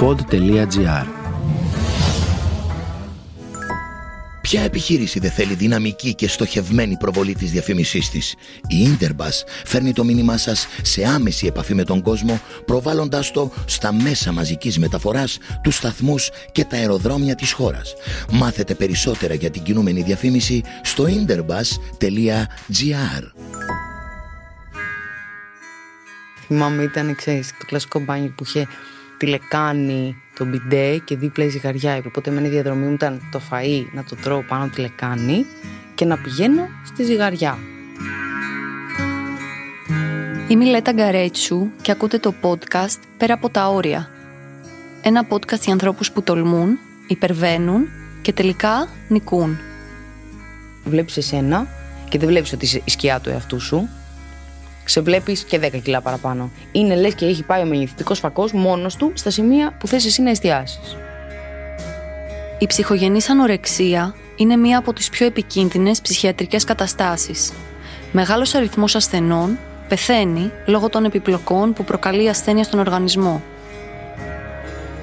pod.gr Ποια επιχείρηση δεν θέλει δυναμική και στοχευμένη προβολή της διαφήμισής της; Η Interbus φέρνει το μήνυμά σας σε άμεση επαφή με τον κόσμο, προβάλλοντάς το στα μέσα μαζικής μεταφοράς, τους σταθμούς και τα αεροδρόμια της χώρας. Μάθετε περισσότερα για την κινούμενη διαφήμιση στο interbus.gr Θυμάμαι ήταν, ξέρεις, το κλασικό μπάνιο που είχε τηλεκάνη το μπιντέ και δίπλα η ζυγαριά. Οπότε εμένα η διαδρομή μου ήταν το φαΐ να το τρώω πάνω τη λεκάνη και να πηγαίνω στη ζυγαριά. Είμαι η Λέτα Γκαρέτσου και ακούτε το podcast «Πέρα από τα όρια». Ένα podcast για ανθρώπους που τολμούν, υπερβαίνουν και τελικά νικούν. Βλέπεις εσένα και δεν βλέπεις ότι είσαι η σκιά του εαυτού σου σε βλέπεις και 10 κιλά παραπάνω. Είναι λες και έχει πάει ο μεγεθυντικό φακός μόνος του στα σημεία που θες εσύ να εστιάσεις. Η ψυχογενής ανορεξία είναι μία από τις πιο επικίνδυνες ψυχιατρικές καταστάσεις. Μεγάλος αριθμός ασθενών πεθαίνει λόγω των επιπλοκών που προκαλεί ασθένεια στον οργανισμό.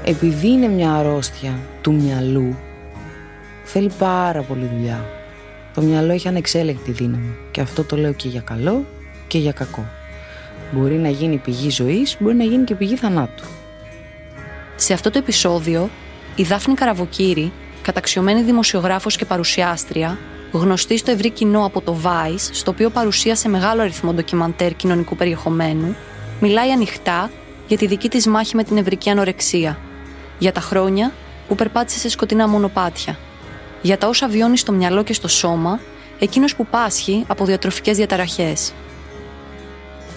Επειδή είναι μια αρρώστια του μυαλού, θέλει πάρα πολύ δουλειά. Το μυαλό έχει ανεξέλεγκτη δύναμη και αυτό το λέω και για καλό και για κακό. Μπορεί να γίνει πηγή ζωής, μπορεί να γίνει και πηγή θανάτου. Σε αυτό το επεισόδιο, η Δάφνη Καραβοκύρη, καταξιωμένη δημοσιογράφος και παρουσιάστρια, γνωστή στο ευρύ κοινό από το Vice, στο οποίο παρουσίασε μεγάλο αριθμό ντοκιμαντέρ κοινωνικού περιεχομένου, μιλάει ανοιχτά για τη δική της μάχη με την ευρική ανορεξία, για τα χρόνια που περπάτησε σε σκοτεινά μονοπάτια, για τα όσα βιώνει στο μυαλό και στο σώμα, εκείνος που πάσχει από διατροφικές διαταραχές.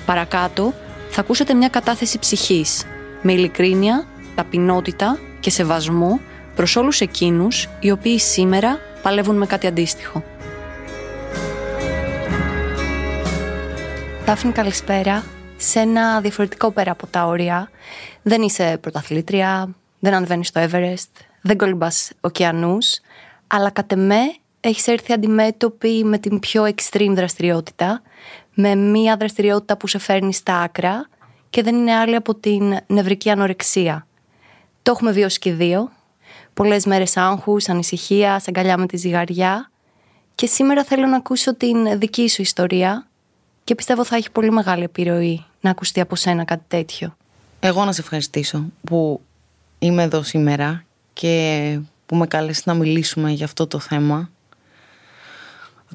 Παρακάτω θα ακούσετε μια κατάθεση ψυχής, με ειλικρίνεια, ταπεινότητα και σεβασμό προς όλους εκείνους οι οποίοι σήμερα παλεύουν με κάτι αντίστοιχο. Τάφνη, καλησπέρα. Σε ένα διαφορετικό πέρα από τα όρια. Δεν είσαι πρωταθλήτρια, δεν ανεβαίνεις στο Everest, δεν κολυμπάς ωκεανούς, αλλά κατ' εμέ έχεις έρθει αντιμέτωπη με την πιο extreme δραστηριότητα, με μία δραστηριότητα που σε φέρνει στα άκρα και δεν είναι άλλη από την νευρική ανορεξία. Το έχουμε βιώσει και δύο. Πολλές μέρες άγχους, ανησυχία, αγκαλιά με τη ζυγαριά. Και σήμερα θέλω να ακούσω την δική σου ιστορία και πιστεύω θα έχει πολύ μεγάλη επιρροή να ακουστεί από σένα κάτι τέτοιο. Εγώ να σε ευχαριστήσω που είμαι εδώ σήμερα και που με κάλεσε να μιλήσουμε για αυτό το θέμα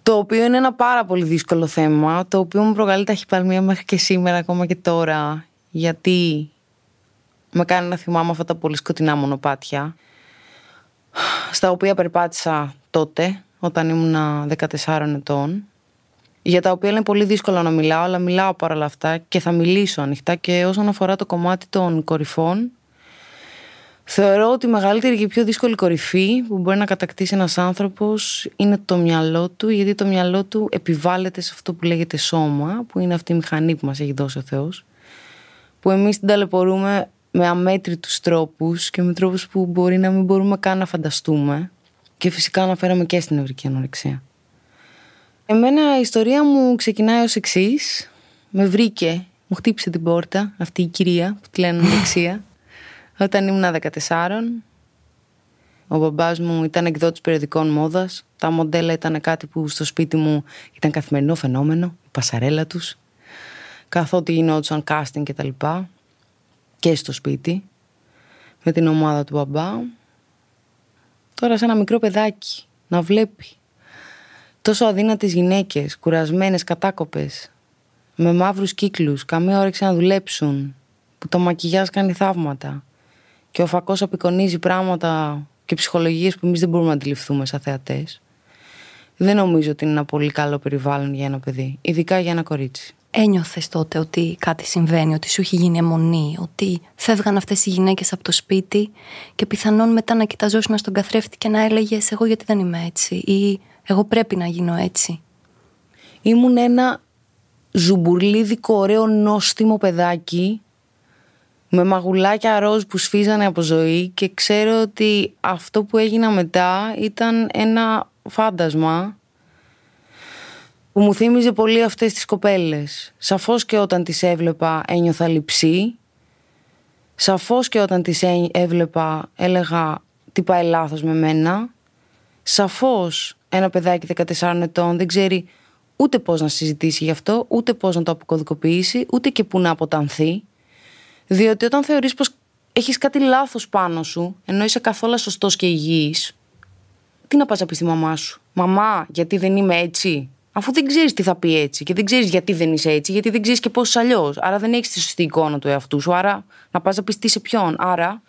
το οποίο είναι ένα πάρα πολύ δύσκολο θέμα, το οποίο μου προκαλεί ταχυπαλμία μέχρι και σήμερα, ακόμα και τώρα, γιατί με κάνει να θυμάμαι αυτά τα πολύ σκοτεινά μονοπάτια, στα οποία περπάτησα τότε, όταν ήμουν 14 ετών, για τα οποία είναι πολύ δύσκολο να μιλάω, αλλά μιλάω παρόλα αυτά και θα μιλήσω ανοιχτά και όσον αφορά το κομμάτι των κορυφών, Θεωρώ ότι η μεγαλύτερη και πιο δύσκολη κορυφή που μπορεί να κατακτήσει ένας άνθρωπος είναι το μυαλό του, γιατί το μυαλό του επιβάλλεται σε αυτό που λέγεται σώμα, που είναι αυτή η μηχανή που μας έχει δώσει ο Θεός, που εμείς την ταλαιπωρούμε με αμέτρητους τρόπους και με τρόπους που μπορεί να μην μπορούμε καν να φανταστούμε και φυσικά αναφέραμε και στην ευρική ανορεξία. Εμένα η ιστορία μου ξεκινάει ως εξής. Με βρήκε, μου χτύπησε την πόρτα αυτή η κυρία που τη λένε ανορεξία όταν ήμουν 14, ο μπαμπάς μου ήταν εκδότης περιοδικών μόδας. Τα μοντέλα ήταν κάτι που στο σπίτι μου ήταν καθημερινό φαινόμενο, η πασαρέλα τους. Καθότι γινόντουσαν casting και τα λοιπά. Και στο σπίτι. Με την ομάδα του μπαμπά. Τώρα σε ένα μικρό παιδάκι να βλέπει τόσο αδύνατες γυναίκες, κουρασμένες, κατάκοπες, με μαύρους κύκλους, καμία όρεξη να δουλέψουν, που το μακιγιάζ κάνει θαύματα και ο φακός απεικονίζει πράγματα και ψυχολογίες που εμείς δεν μπορούμε να αντιληφθούμε σαν θεατές. Δεν νομίζω ότι είναι ένα πολύ καλό περιβάλλον για ένα παιδί, ειδικά για ένα κορίτσι. Ένιωθες τότε ότι κάτι συμβαίνει, ότι σου έχει γίνει αιμονή, ότι φεύγαν αυτές οι γυναίκες από το σπίτι και πιθανόν μετά να κοιταζόσουν στον καθρέφτη και να έλεγες Εγώ γιατί δεν είμαι έτσι, ή Εγώ πρέπει να γίνω έτσι. Ήμουν ένα ζουμπουρλίδικο, ωραίο, νόστιμο παιδάκι με μαγουλάκια ροζ που σφίζανε από ζωή και ξέρω ότι αυτό που έγινα μετά ήταν ένα φάντασμα που μου θύμιζε πολύ αυτές τις κοπέλες. Σαφώς και όταν τις έβλεπα ένιωθα λυψή Σαφώς και όταν τις έβλεπα έλεγα τι πάει λάθος με μένα. Σαφώς ένα παιδάκι 14 ετών δεν ξέρει ούτε πώς να συζητήσει γι' αυτό, ούτε πώς να το αποκωδικοποιήσει, ούτε και πού να αποτανθεί. Διότι όταν θεωρείς πως έχεις κάτι λάθος πάνω σου, ενώ είσαι καθόλου σωστός και υγιής, τι να πας να πεις στη μαμά σου; Μαμά, γιατί δεν είμαι έτσι; Αφού δεν ξέρεις τι θα πει έτσι και δεν ξέρεις γιατί δεν είσαι έτσι, γιατί δεν ξέρεις και πώς αλλιώς. Άρα δεν έχεις τη σωστή εικόνα του εαυτού σου. Άρα να πας να πεις τι σε ποιον. Άρα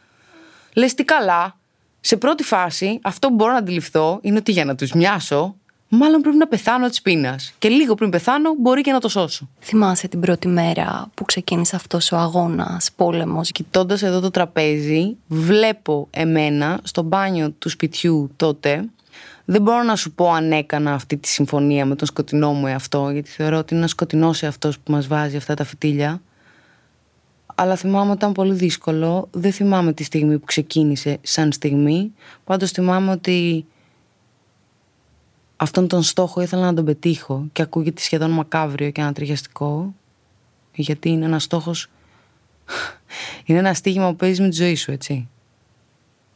λες τι καλά. Σε πρώτη φάση, αυτό που μπορώ να αντιληφθώ είναι ότι για να τους μοιάσω, μάλλον πρέπει να πεθάνω της πείνας. Και λίγο πριν πεθάνω, μπορεί και να το σώσω. Θυμάσαι την πρώτη μέρα που ξεκίνησε αυτός ο αγώνας, πόλεμος. Κοιτώντας εδώ το τραπέζι, βλέπω εμένα στο μπάνιο του σπιτιού τότε δεν μπορώ να σου πω αν έκανα αυτή τη συμφωνία με τον σκοτεινό μου εαυτό, γιατί θεωρώ ότι είναι ένας σκοτεινός εαυτός που μας βάζει αυτά τα φυτίλια. Αλλά θυμάμαι ότι ήταν πολύ δύσκολο. Δεν θυμάμαι τη στιγμή που ξεκίνησε σαν στιγμή. Πάντως θυμάμαι ότι αυτόν τον στόχο ήθελα να τον πετύχω και ακούγεται σχεδόν μακάβριο και ανατριχιαστικό γιατί είναι ένας στόχος είναι ένα στίγμα που παίζεις με τη ζωή σου, έτσι.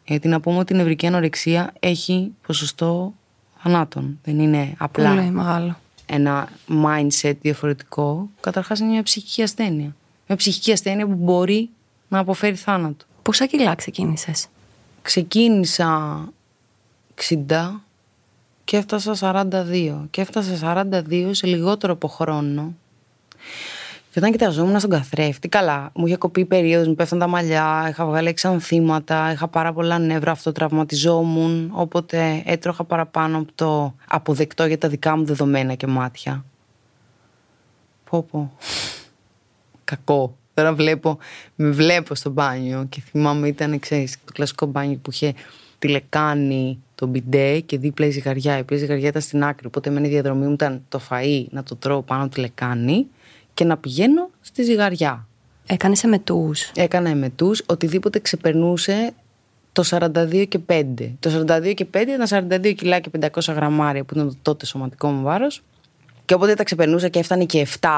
Γιατί να πούμε ότι η νευρική ανορεξία έχει ποσοστό θανάτων. Δεν είναι απλά Πολύ μεγάλο. ένα mindset διαφορετικό. Καταρχάς είναι μια ψυχική ασθένεια. Μια ψυχική ασθένεια που μπορεί να αποφέρει θάνατο. Πόσα κιλά ξεκίνησες, Ξεκίνησα 60 και έφτασα 42. Και έφτασα 42 σε λιγότερο από χρόνο. Και όταν κοιταζόμουν στον καθρέφτη, καλά, μου είχε κοπεί περίοδος, μου πέφτουν τα μαλλιά, είχα βγάλει εξανθήματα, είχα πάρα πολλά νεύρα, αυτοτραυματιζόμουν. Οπότε έτρωχα παραπάνω από το αποδεκτό για τα δικά μου δεδομένα και μάτια. Πω πω. Κακό. Τώρα βλέπω, με βλέπω στο μπάνιο και θυμάμαι ήταν, ξέρεις, το κλασικό μπάνιο που είχε τη λεκάνη, το μπιντέ και δίπλα η ζυγαριά. Η οποία ζυγαριά ήταν στην άκρη, οπότε εμένα η διαδρομή μου ήταν το φαΐ να το τρώω πάνω από τη λεκάνη και να πηγαίνω στη ζυγαριά. Έκανες εμετού. Έκανα εμετού, οτιδήποτε ξεπερνούσε το 42 και 5. Το 42 και 5 ήταν 42 κιλά και 500 γραμμάρια που ήταν το τότε σωματικό μου βάρος. Και όποτε τα ξεπερνούσα και έφτανε και 7,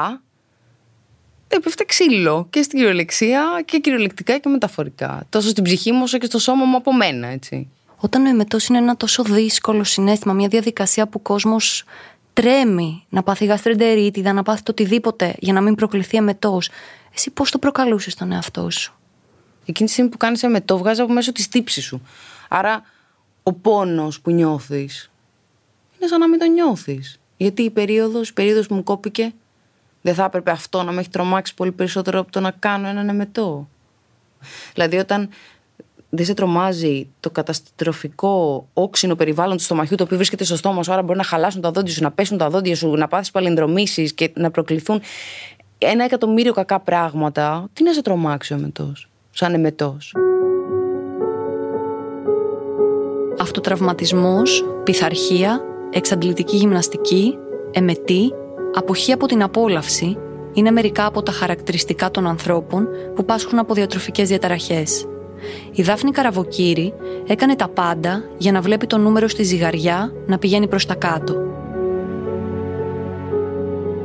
έπεφτε ξύλο και στην κυριολεξία και κυριολεκτικά και μεταφορικά. Τόσο στην ψυχή μου όσο και στο σώμα μου από μένα, έτσι. Όταν ο εμετός είναι ένα τόσο δύσκολο συνέστημα, μια διαδικασία που ο κόσμος τρέμει να πάθει γαστρεντερίτιδα, να πάθει το οτιδήποτε για να μην προκληθεί εμετός. Εσύ πώς το προκαλούσες τον εαυτό σου; Εκείνη τη στιγμή που κάνεις εμετό, βγάζει από μέσω της τύψης σου. Άρα, ο πόνος που νιώθεις είναι σαν να μην το νιώθεις. Γιατί η περίοδος η περίοδος που μου κόπηκε, δεν θα έπρεπε αυτό να με έχει τρομάξει πολύ περισσότερο από το να κάνω έναν εμετό. Δηλαδή, όταν δεν σε τρομάζει το καταστροφικό όξινο περιβάλλον του στομαχιού το οποίο βρίσκεται στο στόμα σου, άρα μπορεί να χαλάσουν τα δόντια σου, να πέσουν τα δόντια σου, να πάθεις παλινδρομήσεις και να προκληθούν ένα εκατομμύριο κακά πράγματα. Τι να σε τρομάξει ο εμετός, σαν εμετός; Αυτοτραυματισμός, πειθαρχία, εξαντλητική γυμναστική, εμετή, αποχή από την απόλαυση είναι μερικά από τα χαρακτηριστικά των ανθρώπων που πάσχουν από διατροφικές διαταραχές. Η Δάφνη Καραβοκύρη έκανε τα πάντα για να βλέπει το νούμερο στη ζυγαριά να πηγαίνει προς τα κάτω.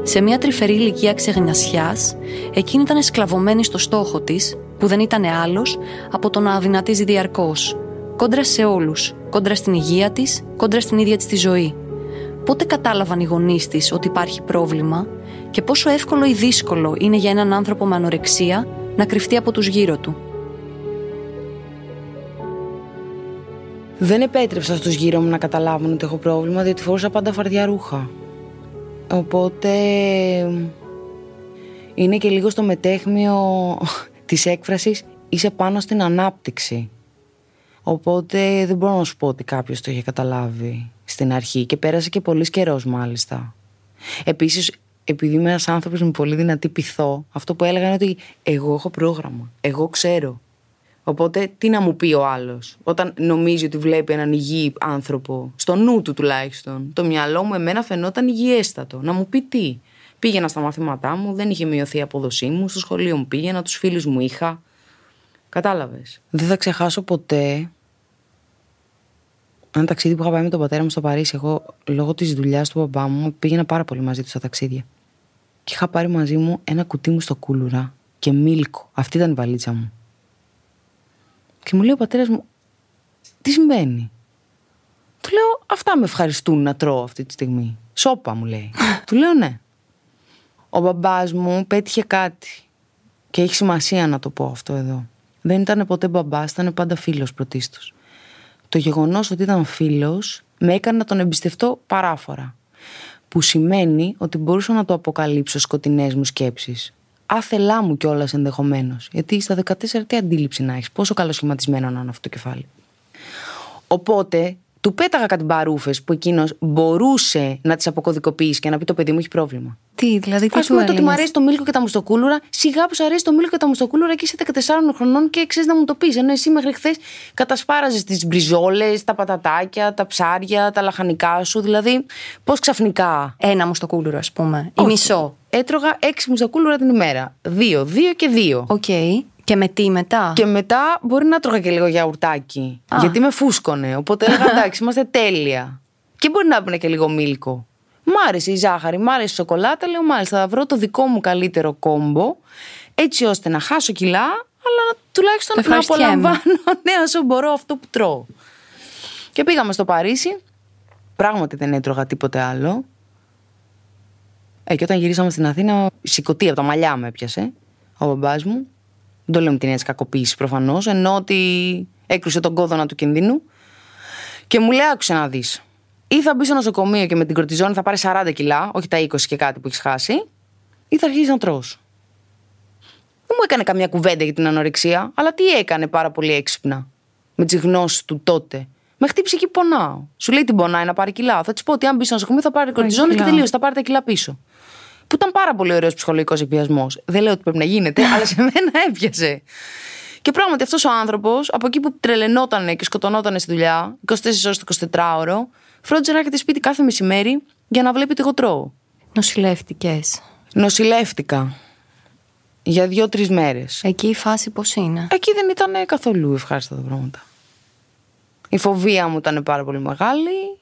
Σε μια τρυφερή ηλικία ξεγνασιάς, εκείνη ήταν εσκλαβωμένη στο στόχο της, που δεν ήταν άλλος από το να αδυνατίζει διαρκώς. Κόντρα σε όλους, κόντρα στην υγεία της, κόντρα στην ίδια της τη ζωή. Πότε κατάλαβαν οι γονείς της ότι υπάρχει πρόβλημα και πόσο εύκολο ή δύσκολο είναι για έναν άνθρωπο με ανορεξία να κρυφτεί από τους γύρω του; Δεν επέτρεψα στους γύρω μου να καταλάβουν ότι έχω πρόβλημα, διότι φορούσα πάντα φαρδιά ρούχα. Οπότε είναι και λίγο στο μετέχμιο της έκφρασης είσαι πάνω στην ανάπτυξη. Οπότε δεν μπορώ να σου πω ότι κάποιος το είχε καταλάβει στην αρχή και πέρασε και πολύς καιρός μάλιστα. Επίσης, επειδή είμαι ένας άνθρωπος με πολύ δυνατή πειθό, αυτό που έλεγα είναι ότι εγώ έχω πρόγραμμα, εγώ ξέρω. Οπότε τι να μου πει ο άλλος, όταν νομίζει ότι βλέπει έναν υγιή άνθρωπο, στο νου του τουλάχιστον. Το μυαλό μου εμένα φαινόταν υγιέστατο. Να μου πει τι. Πήγαινα στα μαθήματά μου, δεν είχε μειωθεί η απόδοσή μου, στο σχολείο μου πήγαινα, τους φίλους μου είχα. Κατάλαβες. Δεν θα ξεχάσω ποτέ ένα ταξίδι που είχα πάει με τον πατέρα μου στο Παρίσι. Εγώ, λόγω της δουλειάς του μπαμπά μου, πήγαινα πάρα πολύ μαζί του στα ταξίδια. Και είχα πάρει μαζί μου ένα κουτί μου στο κούλουρα και μίλκο. Αυτή ήταν η βαλίτσα μου. Και μου λέει ο πατέρας μου, τι συμβαίνει; Του λέω, Αυτά με ευχαριστούν να τρώω αυτή τη στιγμή. Σόπα μου λέει. Του λέω ναι. Ο μπαμπάς μου πέτυχε κάτι. Και έχει σημασία να το πω αυτό εδώ. Δεν ήταν ποτέ μπαμπάς, ήταν πάντα φίλος πρωτίστως. Το γεγονός ότι ήταν φίλος με έκανε να τον εμπιστευτώ παράφορα. Που σημαίνει ότι μπορούσα να το αποκαλύψω σκοτεινές μου σκέψεις. Άθελά μου κιόλας ενδεχομένως. Γιατί στα 14 τι αντίληψη να έχεις, πόσο καλοσχηματισμένο να είναι αυτό το κεφάλι. Οπότε του πέταγα κάτι μπαρούφες που εκείνος μπορούσε να τις αποκωδικοποιήσει και να πει το παιδί μου έχει πρόβλημα. Τι, δηλαδή, τι Ας πούμε το ότι μου έλεγες; αρέσει το Milko και τα μουστοκούλουρα, σιγά που σου αρέσει το Milko και τα μουστοκούλουρα και είσαι 14 χρονών και ξέρεις να μου το πεις. Ενώ εσύ μέχρι χθες κατασπάραζες τις μπριζόλες, τα πατατάκια, τα ψάρια, τα λαχανικά σου. Δηλαδή, πώς ξαφνικά. Ένα μουστοκούλουρο, ας πούμε. Ή Όχι. μισό. Έτρωγα έξι μουστοκούλουρα την ημέρα. Δύο, δύο και δύο. Οκ. Και με τι μετά; Και μετά μπορεί να τρώγα και λίγο γιαουρτάκι. Α. Γιατί με φούσκωνε. Οπότε έλεγα εντάξει, είμαστε τέλεια. Και μπορεί να έπαιρνε και λίγο μίλκο. Μ' άρεσε η ζάχαρη, μ' άρεσε η σοκολάτα. Λέω μάλιστα θα βρω το δικό μου καλύτερο κόμπο. Έτσι ώστε να χάσω κιλά, αλλά να- τουλάχιστον Το να ευχαριστιέμαι. απολαμβάνω ναι, όσο μπορώ αυτό που τρώω. Και πήγαμε στο Παρίσι. Πράγματι δεν έτρωγα τίποτε άλλο. Ε, και όταν γυρίσαμε στην Αθήνα, σηκωτή από τα μαλλιά με έπιασε ο μπαμπάς μου. Δεν το λέω με την έτσι κακοποίησης προφανώς, ενώ ότι έκρουσε τον κόδωνα του κινδύνου. Και μου λέει: Άκουσε να δεις. Ή θα μπεις στο νοσοκομείο και με την κορτιζόνη θα πάρεις 40 κιλά, όχι τα 20 και κάτι που έχεις χάσει, ή θα αρχίσεις να τρως. Δεν μου έκανε καμιά κουβέντα για την ανορεξία, αλλά τι έκανε πάρα πολύ έξυπνα με τις γνώσεις του τότε. Με χτύπησε και πονάω. Σου λέει την πονάει να πάρει κιλά. Θα της πω ότι αν μπεις στο νοσοκομείο θα πάρει κορτιζόνη και κιλά. τελείω, θα πάρει τα κιλά πίσω. Που ήταν πάρα πολύ ωραίος ψυχολογικός εκβιασμός. Δεν λέω ότι πρέπει να γίνεται, αλλά σε μένα έπιασε. Και πράγματι αυτός ο άνθρωπος, από εκεί που τρελαινόταν και σκοτωνόταν στη δουλειά, 24 ώρες το 24ωρο, φρόντιζε να έρχεται σπίτι κάθε μεσημέρι για να βλέπει τι εγώ τρώω. Νοσηλεύτηκες. Νοσηλεύτηκα για δύο-τρεις μέρες. Εκεί η φάση πώς είναι; Εκεί δεν ήταν καθόλου ευχάριστα τα πράγματα. Η φοβία μου ήταν πάρα πολύ μεγάλη.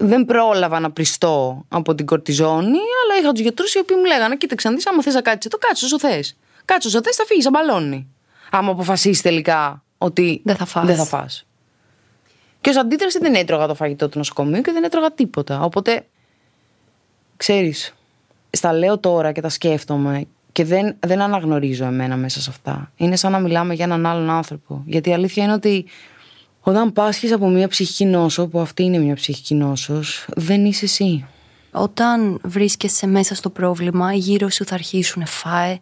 Δεν πρόλαβα να πριστώ από την κορτιζόνη, αλλά είχα τους γιατρούς οι οποίοι μου λέγανε: Κοίταξε, αν δεις, άμα θες να κάτσεις εδώ, κάτσε όσο θες. Κάτσε όσο θες, θα φύγεις σαν μπαλόνι. Άμα αποφασίσεις τελικά ότι Δεν θα φας. Δεν θα φας. Και ως αντίδραση δεν έτρωγα το φαγητό του νοσοκομείου και δεν έτρωγα τίποτα. Οπότε, ξέρεις, στα λέω τώρα και τα σκέφτομαι και δεν, δεν αναγνωρίζω εμένα μέσα σε αυτά. Είναι σαν να μιλάμε για έναν άλλον άνθρωπο. Γιατί η αλήθεια είναι ότι όταν πάσχεις από μια ψυχική νόσο, που αυτή είναι μια ψυχική νόσος, δεν είσαι εσύ. Όταν βρίσκεσαι μέσα στο πρόβλημα, γύρω σου θα αρχίσουν φάε,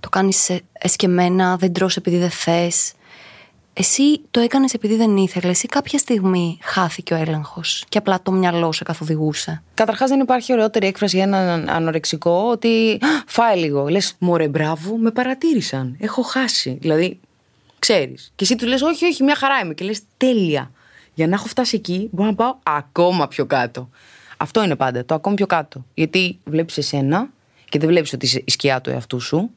το κάνεις ε, εσκεμμένα, δεν τρως επειδή δεν θες. Εσύ το έκανες επειδή δεν ήθελες ή κάποια στιγμή χάθηκε ο έλεγχος και απλά το μυαλό σε καθοδηγούσε; Καταρχάς, δεν υπάρχει ωραιότερη έκφραση για έναν ανορεξικό ότι «Α, φάε λίγο. Λες, μωρέ, μπράβο, με παρατήρησαν. Έχω χάσει. Δηλαδή, ξέρεις. Και εσύ του λες, Όχι, όχι, μια χαρά είμαι. Και λες, Τέλεια. Για να έχω φτάσει εκεί, μπορώ να πάω ακόμα πιο κάτω. Αυτό είναι πάντα, το ακόμα πιο κάτω. Γιατί βλέπεις εσένα και δεν βλέπεις ότι είσαι η σκιά του εαυτού σου.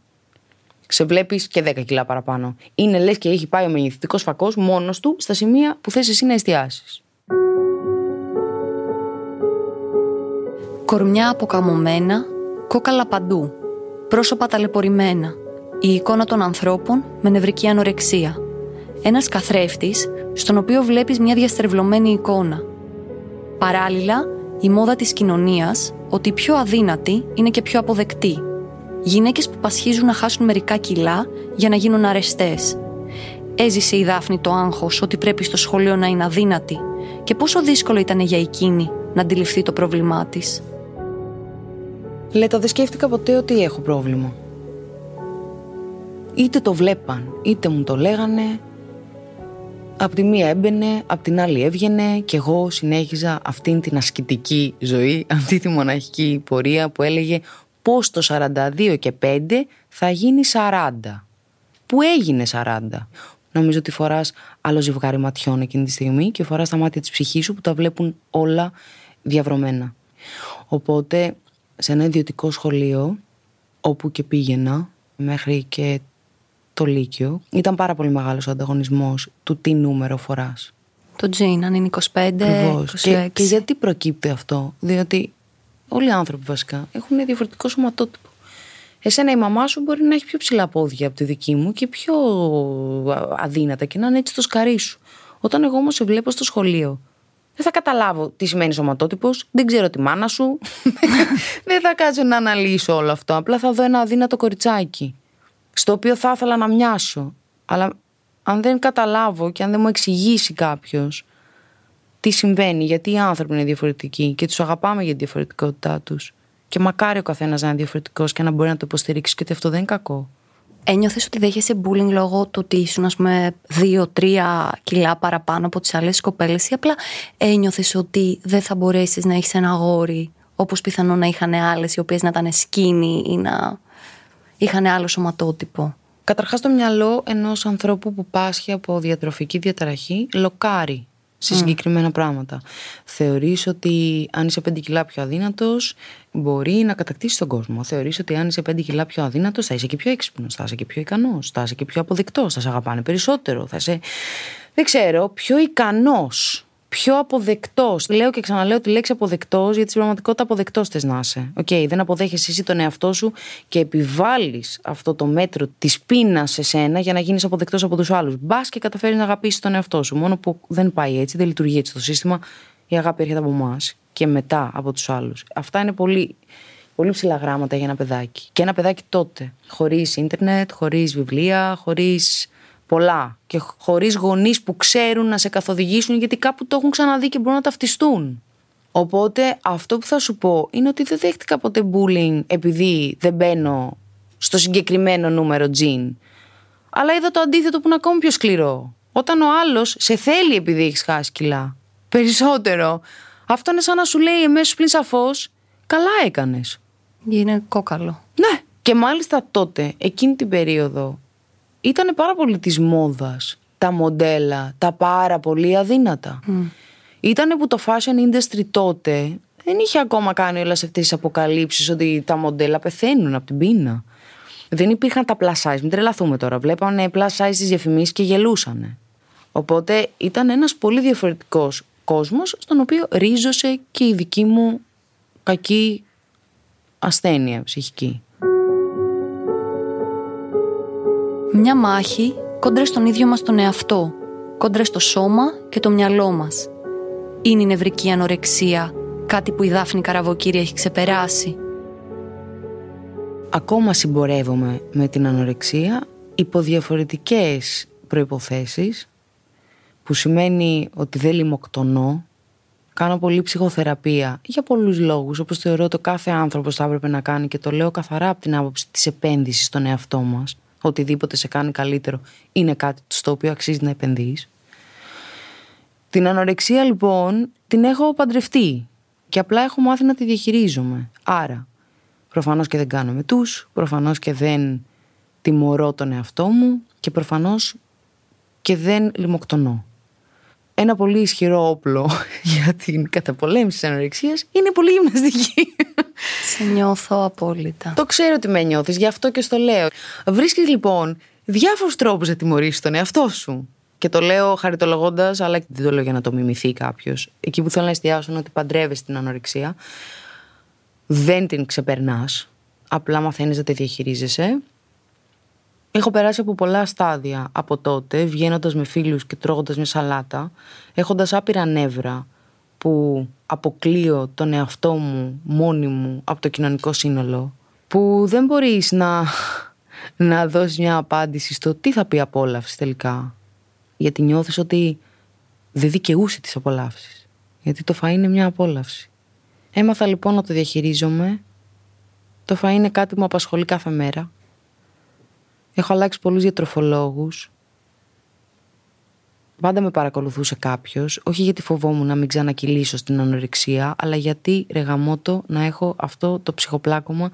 Σε βλέπεις και 10 κιλά παραπάνω. Είναι λες και έχει πάει ο μεγεθυντικός φακός μόνος του στα σημεία που θες εσύ να εστιάσεις. Κορμιά αποκαμωμένα, κόκαλα παντού, πρόσωπα ταλαιπωρημένα, η εικόνα των ανθρώπων με νευρική ανορεξία. Ένας καθρέφτης στον οποίο βλέπεις μια διαστρεβλωμένη εικόνα. Παράλληλα, η μόδα της κοινωνίας ότι οι πιο αδύνατοι είναι και πιο αποδεκτοί. Γυναίκες που πασχίζουν να χάσουν μερικά κιλά για να γίνουν αρεστές. Έζησε η Δάφνη το άγχος ότι πρέπει στο σχολείο να είναι αδύνατη και πόσο δύσκολο ήταν για εκείνη να αντιληφθεί το πρόβλημά της. Λέτα, δεν σκέφτηκα ποτέ ότι έχω πρόβλημα. Είτε το βλέπαν, είτε μου το λέγανε. Απ' τη μία έμπαινε, απ' την άλλη έβγαινε και εγώ συνέχιζα αυτήν την ασκητική ζωή, αυτή τη μοναχική πορεία που έλεγε πώς το 42 και 5 θα γίνει 40. Που έγινε 40. Νομίζω ότι φοράς άλλο ζευγάρι ματιών εκείνη τη στιγμή και φοράς τα μάτια της ψυχής σου που τα βλέπουν όλα διαβρωμένα. Οπότε σε ένα ιδιωτικό σχολείο όπου και πήγαινα μέχρι και το Λύκειο ήταν πάρα πολύ μεγάλος ο ανταγωνισμός του τι νούμερο φοράς. Το τζιν, αν είναι 25, Ακριβώς. 26. Και, και γιατί προκύπτει αυτό, διότι όλοι οι άνθρωποι βασικά έχουν διαφορετικό σωματότυπο. Εσένα η μαμά σου μπορεί να έχει πιο ψηλά πόδια από τη δική μου και πιο αδύνατα και να είναι έτσι το σκαρί σου. Όταν εγώ όμως σε βλέπω στο σχολείο, δεν θα καταλάβω τι σημαίνει σωματότυπος, δεν ξέρω τη μάνα σου. δεν θα κάτσω να αναλύσω όλο αυτό. Απλά θα δω ένα αδύνατο κοριτσάκι, στο οποίο θα ήθελα να μοιάσω. Αλλά αν δεν καταλάβω και αν δεν μου εξηγήσει κάποιος τι συμβαίνει, γιατί οι άνθρωποι είναι διαφορετικοί και τους αγαπάμε για τη διαφορετικότητά τους. Και μακάρι ο καθένας να είναι διαφορετικός και να μπορεί να το υποστηρίξει και ότι αυτό δεν είναι κακό. Ένιωθες ότι δέχεσαι bullying λόγω του ότι ήσουν, ας πούμε, δύο-τρία κιλά παραπάνω από τις άλλες κοπέλες, ή απλά ένιωθες ότι δεν θα μπορέσεις να έχεις ένα αγόρι όπως πιθανόν να είχαν άλλες, οι οποίες να ήταν σκίνη ή να είχαν άλλο σωματότυπο. Καταρχάς, το μυαλό ενός ανθρώπου που πάσχει από διατροφική διαταραχή λοκάρει σε συγκεκριμένα πράγματα. Θεωρείς ότι αν είσαι 5 κιλά πιο αδύνατος μπορεί να κατακτήσεις τον κόσμο. Θεωρείς ότι αν είσαι 5 κιλά πιο αδύνατος θα είσαι και πιο έξυπνος, θα είσαι και πιο ικανός, θα είσαι και πιο αποδεκτός, θα σε αγαπάνε περισσότερο, θα είσαι, δεν ξέρω, πιο ικανός πιο αποδεκτός. Λέω και ξαναλέω τη λέξη αποδεκτός, γιατί στην πραγματικότητα αποδεκτός θες να είσαι. OK, okay, δεν αποδέχεσαι εσύ τον εαυτό σου και επιβάλλεις αυτό το μέτρο της πείνας σε σένα για να γίνεις αποδεκτός από τους άλλους. Μπας και καταφέρεις να αγαπήσεις τον εαυτό σου. Μόνο που δεν πάει έτσι, δεν λειτουργεί έτσι το σύστημα. Η αγάπη έρχεται από εμάς και μετά από τους άλλους. Αυτά είναι πολύ, πολύ ψηλά γράμματα για ένα παιδάκι. Και ένα παιδάκι τότε. Χωρίς ίντερνετ, χωρίς βιβλία, χωρίς πολλά και χωρίς γονείς που ξέρουν να σε καθοδηγήσουν γιατί κάπου το έχουν ξαναδεί και μπορούν να ταυτιστούν. Οπότε αυτό που θα σου πω είναι ότι δεν δέχτηκα ποτέ bullying επειδή δεν μπαίνω στο συγκεκριμένο νούμερο τζιν. Αλλά είδα το αντίθετο που είναι ακόμη πιο σκληρό. Όταν ο άλλος σε θέλει επειδή έχεις χάσει κιλά. Περισσότερο. Αυτό είναι σαν να σου λέει εμέσως πλην σαφώς, καλά έκανες. Είναι κόκαλο. Ναι. Και μάλιστα τότε, εκείνη την περίοδο, ήταν πάρα πολύ της μόδας τα μοντέλα, τα πάρα πολύ αδύνατα. Mm. Ήταν που το fashion industry τότε δεν είχε ακόμα κάνει όλες αυτές τις αποκαλύψεις ότι τα μοντέλα πεθαίνουν από την πείνα. Δεν υπήρχαν τα plus size. Μην τρελαθούμε τώρα. Βλέπανε plus size τι διαφημίσεις και γελούσανε. Οπότε ήταν ένας πολύ διαφορετικός κόσμος, στον οποίο ρίζωσε και η δική μου κακή ασθένεια ψυχική. Μια μάχη κόντρα στον ίδιο μας τον εαυτό, κόντρα στο σώμα και το μυαλό μας. Είναι η νευρική ανορεξία, κάτι που η Δάφνη Καραβοκύρη έχει ξεπεράσει. Ακόμα συμπορεύομαι με την ανορεξία υπό διαφορετικές προϋποθέσεις που σημαίνει ότι δεν λιμοκτονώ, κάνω πολύ ψυχοθεραπεία για πολλούς λόγους όπως θεωρώ το κάθε άνθρωπος θα έπρεπε να κάνει και το λέω καθαρά από την άποψη της επένδυσης στον εαυτό μας οτιδήποτε σε κάνει καλύτερο είναι κάτι στο οποίο αξίζει να επενδύεις. Την ανορεξία λοιπόν την έχω παντρευτεί και απλά έχω μάθει να τη διαχειρίζομαι. Άρα, προφανώς και δεν κάνω με τους, προφανώς και δεν τιμωρώ τον εαυτό μου και προφανώς και δεν λιμοκτονώ ένα πολύ ισχυρό όπλο για την καταπολέμηση της ανορεξίας είναι η πολύ γυμναστική. Σε νιώθω απόλυτα. Το ξέρω ότι με νιώθεις, γι' αυτό και στο λέω. Βρίσκεις λοιπόν διάφορους τρόπους να τιμωρήσεις τον εαυτό σου. Και το λέω χαριτολογώντας, αλλά δεν το λέω για να το μιμηθεί κάποιος. Εκεί που θέλω να εστιάσω είναι ότι παντρεύεσαι την ανορεξία. Δεν την ξεπερνάς. Απλά μαθαίνεις να τη διαχειρίζεσαι Έχω περάσει από πολλά στάδια από τότε, βγαίνοντας με φίλους και τρώγοντας μια σαλάτα, έχοντας άπειρα νεύρα που αποκλείω τον εαυτό μου μόνη μου από το κοινωνικό σύνολο, που δεν μπορείς να, να δώσεις μια απάντηση στο τι θα πει απόλαυση τελικά. Γιατί νιώθεις ότι δεν δικαιούσε τις απολαύσεις. Γιατί το φαΐ είναι μια απόλαυση. Έμαθα λοιπόν να το διαχειρίζομαι. Το φαΐ είναι κάτι που με απασχολεί κάθε μέρα. Έχω αλλάξει πολλούς διατροφολόγους. Πάντα με παρακολουθούσε κάποιος, όχι γιατί φοβόμουν να μην ξανακυλήσω στην ανορεξία, αλλά γιατί ρεγαμότο να έχω αυτό το ψυχοπλάκωμα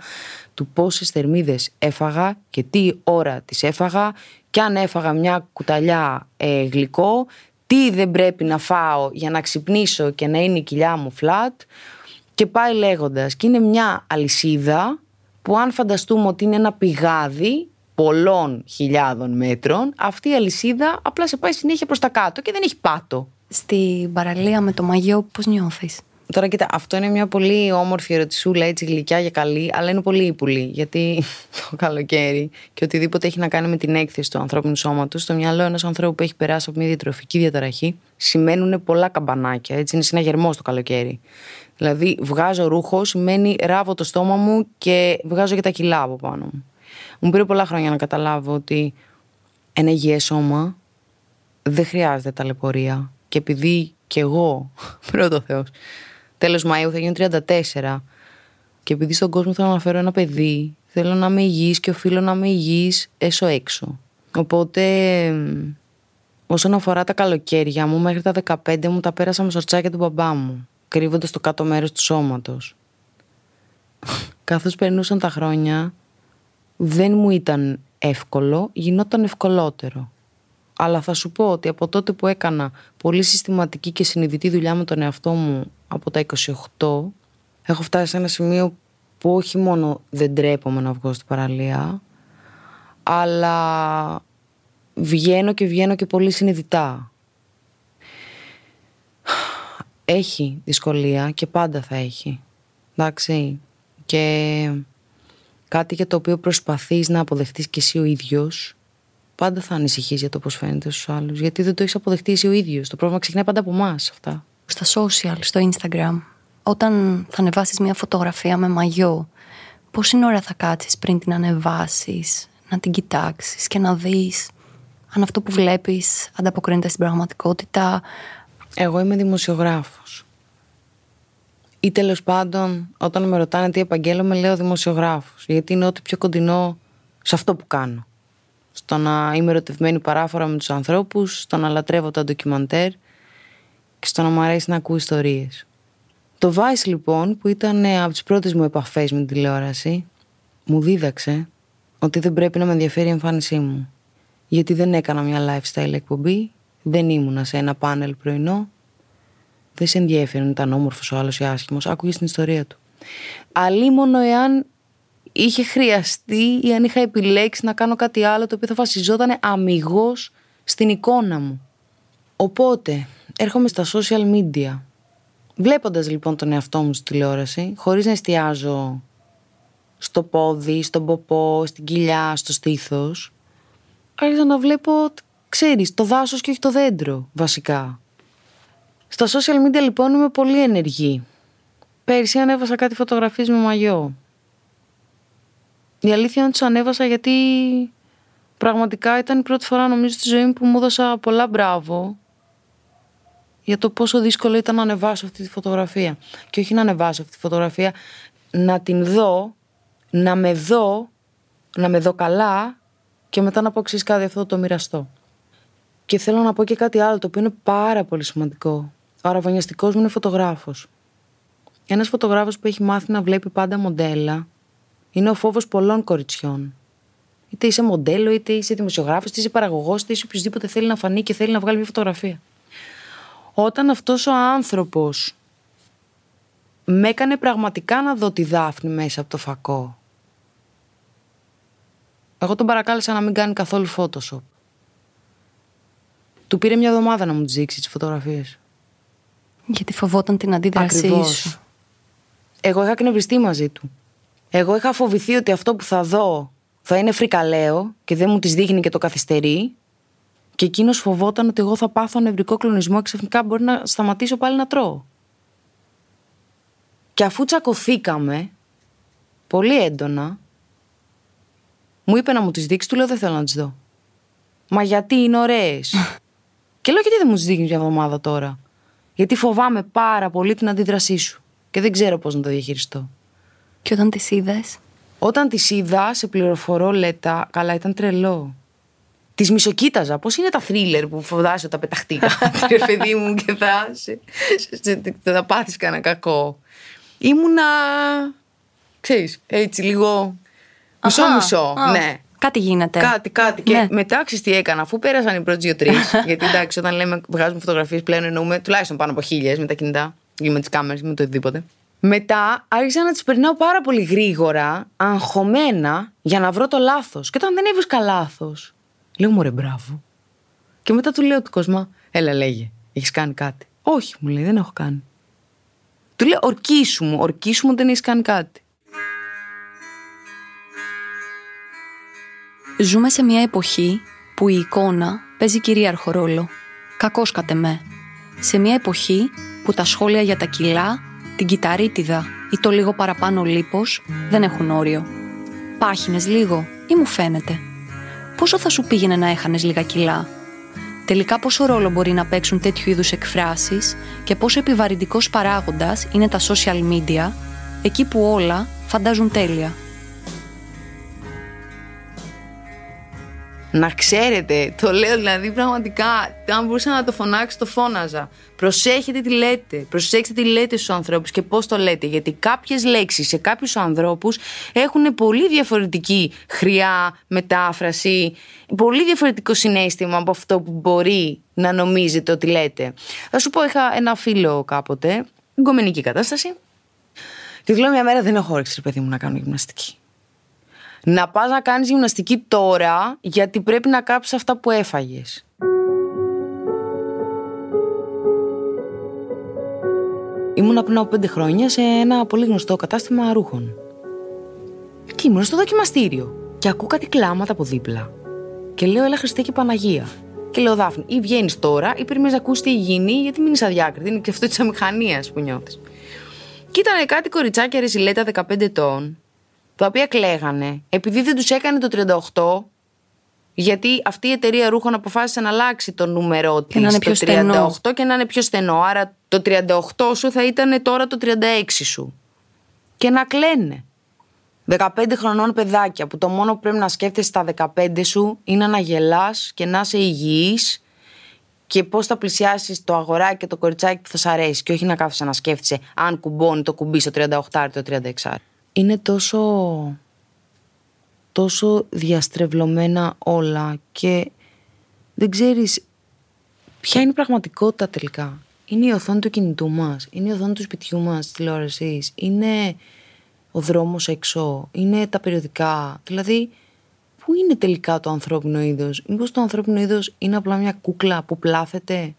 του πόσες θερμίδες έφαγα και τι ώρα τις έφαγα, και αν έφαγα μια κουταλιά ε, γλυκό, τι δεν πρέπει να φάω για να ξυπνήσω και να είναι η κοιλιά μου φλατ. Και πάει λέγοντας. Και είναι μια αλυσίδα που αν φανταστούμε ότι είναι ένα πηγάδι, πολλών χιλιάδων μέτρων, αυτή η αλυσίδα απλά σε πάει συνέχεια προς τα κάτω και δεν έχει πάτο. Στην παραλία με το μαγιό πώς νιώθεις; Τώρα κοίτα, αυτό είναι μια πολύ όμορφη ερωτησούλα, έτσι γλυκιά για καλή, αλλά είναι πολύ ύπουλη. Γιατί το καλοκαίρι και οτιδήποτε έχει να κάνει με την έκθεση του ανθρώπινου σώματος, στο μυαλό ενός ανθρώπου που έχει περάσει από μια διατροφική διαταραχή, σημαίνουν πολλά καμπανάκια. Έτσι είναι συναγερμό το καλοκαίρι. Δηλαδή, βγάζω ρούχο, σημαίνει ράβω το στόμα μου και βγάζω και τα κιλά από πάνω μου. Μου πήρε πολλά χρόνια να καταλάβω ότι ένα υγιές σώμα δεν χρειάζεται ταλαιπωρία. Και επειδή κι εγώ, πρώτο Θεός, τέλος Μαΐου θα γίνω 34, και επειδή στον κόσμο θέλω να φέρω ένα παιδί, θέλω να είμαι υγιής και οφείλω να είμαι υγιής έσω έξω. Οπότε, όσον αφορά τα καλοκαίρια μου, μέχρι τα 15 μου τα πέρασα με σορτσάκια του μπαμπά μου, κρύβοντας το κάτω μέρος του σώματος. Καθώς περνούσαν τα χρόνια, δεν μου ήταν εύκολο, γινόταν ευκολότερο. Αλλά θα σου πω ότι από τότε που έκανα πολύ συστηματική και συνειδητή δουλειά με τον εαυτό μου από τα 28, έχω φτάσει σε ένα σημείο που όχι μόνο δεν τρέπομαι να βγω στην παραλία, αλλά βγαίνω και βγαίνω και πολύ συνειδητά. Έχει δυσκολία και πάντα θα έχει. Εντάξει. Και κάτι για το οποίο προσπαθείς να αποδεχτείς και εσύ ο ίδιος πάντα θα ανησυχείς για το πώς φαίνεται στους άλλους. Γιατί δεν το έχεις αποδεχτεί εσύ ο ίδιος. Το πρόβλημα ξεκινάει πάντα από εμάς αυτά. Στα social, στο Instagram, όταν θα ανεβάσεις μια φωτογραφία με μαγιό, πόση ώρα θα κάτσεις πριν την ανεβάσεις, να την κοιτάξεις και να δεις αν αυτό που βλέπεις ανταποκρίνεται στην πραγματικότητα; Εγώ είμαι δημοσιογράφος. Ή τέλος πάντων, όταν με ρωτάνε τι επαγγέλωμαι, λέω δημοσιογράφος. Γιατί είναι ό,τι πιο κοντινό σε αυτό που κάνω στο να είμαι ερωτευμένη παράφορα με τους ανθρώπους, στο να λατρεύω τα ντοκιμαντέρ και στο να μου αρέσει να ακούω ιστορίες. Το Vice λοιπόν, που ήταν ε, από τις πρώτες μου επαφές με την τηλεόραση, μου δίδαξε ότι δεν πρέπει να με ενδιαφέρει η εμφάνισή μου. Γιατί δεν έκανα μια lifestyle εκπομπή, δεν ήμουνα σε ένα πάνελ πρωινό, δεν σε ενδιαφέρει αν ήταν όμορφος ο άλλος ή άσχημος, άκουγε την ιστορία του. Αλλήμωνο εάν είχε χρειαστεί ή αν είχα επιλέξει να κάνω κάτι άλλο το οποίο θα βασιζόταν αμυγός στην εικόνα μου. Οπότε, έρχομαι στα social media. Βλέποντας λοιπόν τον εαυτό μου στη τηλεόραση, χωρίς να εστιάζω στο πόδι, στον ποπό, στην κοιλιά, στο στήθος, άρχισα να βλέπω, ξέρεις, το δάσος και όχι το δέντρο, βασικά. Στα social media λοιπόν είμαι πολύ ενεργή. Πέρυσι ανέβασα κάτι φωτογραφίες με μαγιό. Η αλήθεια είναι ότι τους ανέβασα γιατί πραγματικά ήταν η πρώτη φορά νομίζω στη ζωή μου που μου έδωσα πολλά μπράβο για το πόσο δύσκολο ήταν να ανεβάσω αυτή τη φωτογραφία. Και όχι να ανεβάσω αυτή τη φωτογραφία, να την δω, να με δω, να με δω καλά και μετά να πω ξέρεις κάτι αυτό το μοιραστώ. Και θέλω να πω και κάτι άλλο το οποίο είναι πάρα πολύ σημαντικό. Ο αραβωνιαστικός μου είναι φωτογράφος. Ένας φωτογράφος που έχει μάθει να βλέπει πάντα μοντέλα είναι ο φόβος πολλών κοριτσιών. Είτε είσαι μοντέλο, είτε είσαι δημοσιογράφος, είτε είσαι παραγωγός, είτε είσαι οποιοδήποτε θέλει να φανεί και θέλει να βγάλει μια φωτογραφία. Όταν αυτός ο άνθρωπος με έκανε πραγματικά να δω τη Δάφνη μέσα από το φακό. Εγώ τον παρακάλεσα να μην κάνει καθόλου Photoshop. Του πήρε μια εβδομάδα να μου τι δείξει τις φωτογραφίες. Γιατί φοβόταν την αντίδρασή σου. Εγώ είχα κνευριστεί μαζί του. Εγώ είχα φοβηθεί ότι αυτό που θα δω θα είναι φρικαλαίο και δεν μου τις δείχνει και το καθυστερεί. Και εκείνος φοβόταν ότι εγώ θα πάθω νευρικό κλονισμό και ξαφνικά μπορεί να σταματήσω πάλι να τρώω. Και αφού τσακωθήκαμε, πολύ έντονα, μου είπε να μου τις δείξει, του λέω δεν θέλω να τις δω. Μα γιατί είναι ωραίες. και λέω γιατί δεν μου τις δείχνεις μια εβδομάδα τώρα. Γιατί φοβάμαι πάρα πολύ την αντίδρασή σου και δεν ξέρω πώς να το διαχειριστώ. Και όταν τις είδες; Όταν τις είδα, σε πληροφορώ, λέτα, καλά, ήταν τρελό. Τη μισοκοίταζα. Πώς είναι τα θρίλερ που φοβάσαι όταν πεταχτήκα; Ρε παιδί μου, και θα. θα πάθεις κανένα κακό. Ήμουνα. ξέρεις, έτσι λίγο. Μισό-μισό. Ναι. Κάτι γίνεται. Κάτι, κάτι. Και ναι. μετά ξέρει τι έκανα, αφού πέρασαν οι πρώτε δύο-τρει. γιατί εντάξει, όταν λέμε βγάζουμε φωτογραφίες πλέον εννοούμε τουλάχιστον πάνω από χίλιες με τα κινητά ή με τις κάμερες ή με το οτιδήποτε. Μετά άρχισα να τις περνάω πάρα πολύ γρήγορα, αγχωμένα, για να βρω το λάθος. Και όταν δεν έβρισκα λάθος, λέω μου ρε μπράβο. Και μετά του λέω του κόσμου, έλα λέγε, έχεις κάνει κάτι. Όχι, μου λέει, δεν έχω κάνει. Του λέω ορκίσου μου, ορκίσου μου δεν έχεις κάνει κάτι. Ζούμε σε μια εποχή που η εικόνα παίζει κυρίαρχο ρόλο. Κακός κατ' εμέ. Σε μια εποχή που τα σχόλια για τα κιλά, την κυταρίτιδα ή το λίγο παραπάνω λίπος δεν έχουν όριο. Πάχινες λίγο ή μου φαίνεται. Πόσο θα σου πήγαινε να έχανες λίγα κιλά; Τελικά πόσο ρόλο μπορεί να παίξουν τέτοιου είδους εκφράσεις και πόσο επιβαρυντικός παράγοντας είναι τα social media εκεί που όλα φαντάζουν τέλεια. Να ξέρετε, το λέω δηλαδή πραγματικά, αν μπορούσα να το φωνάξω, το φώναζα. Προσέχετε τι λέτε. Προσέξτε τι λέτε στους ανθρώπους και πώς το λέτε. Γιατί κάποιες λέξεις σε κάποιους ανθρώπους έχουν πολύ διαφορετική χρειά, μετάφραση, πολύ διαφορετικό συνέστημα από αυτό που μπορεί να νομίζετε ότι λέτε. Θα σου πω, είχα ένα φίλο κάποτε, γκομενική κατάσταση. Και του λέω μια μέρα δεν έχω όρεξη, παιδί μου, να κάνω γυμναστική να πας να κάνεις γυμναστική τώρα γιατί πρέπει να κάψεις αυτά που έφαγες. Ήμουνα πριν από πέντε χρόνια σε ένα πολύ γνωστό κατάστημα ρούχων. Και ήμουν στο δοκιμαστήριο. Και ακούω κάτι κλάματα από δίπλα. Και λέω, Έλα Χριστέ και Παναγία. Και λέω, Δάφνη, ή βγαίνεις τώρα, ή περιμένει να ακούσει τι γίνει, γιατί μην είσαι αδιάκριτη. Είναι και αυτό της αμηχανίας που νιώθεις. Και ήταν κάτι κοριτσάκια ρεσιλέτα 15 ετών, τα οποία κλαίγανε επειδή δεν τους έκανε το 38 γιατί αυτή η εταιρεία ρούχων αποφάσισε να αλλάξει το νούμερό της το 38 και να είναι πιο στενό. Άρα το 38 σου θα ήταν τώρα το 36 σου. Και να κλαίνε. 15 χρονών παιδάκια που το μόνο που πρέπει να σκέφτεσαι στα 15 σου είναι να γελάς και να είσαι υγιής και πώς θα πλησιάσεις το αγοράκι και το κοριτσάκι που θα σ' αρέσει και όχι να κάθεσαι να σκέφτεσαι αν κουμπώνει το κουμπί στο 38 το 36 είναι τόσο, τόσο διαστρεβλωμένα όλα και δεν ξέρεις ποια είναι η πραγματικότητα τελικά. Είναι η οθόνη του κινητού μας, είναι η οθόνη του σπιτιού μας, της τηλεόρασης, είναι ο δρόμος έξω, είναι τα περιοδικά. Δηλαδή, πού είναι τελικά το ανθρώπινο είδος; Μήπως το ανθρώπινο είδος είναι απλά μια κούκλα που πλάθεται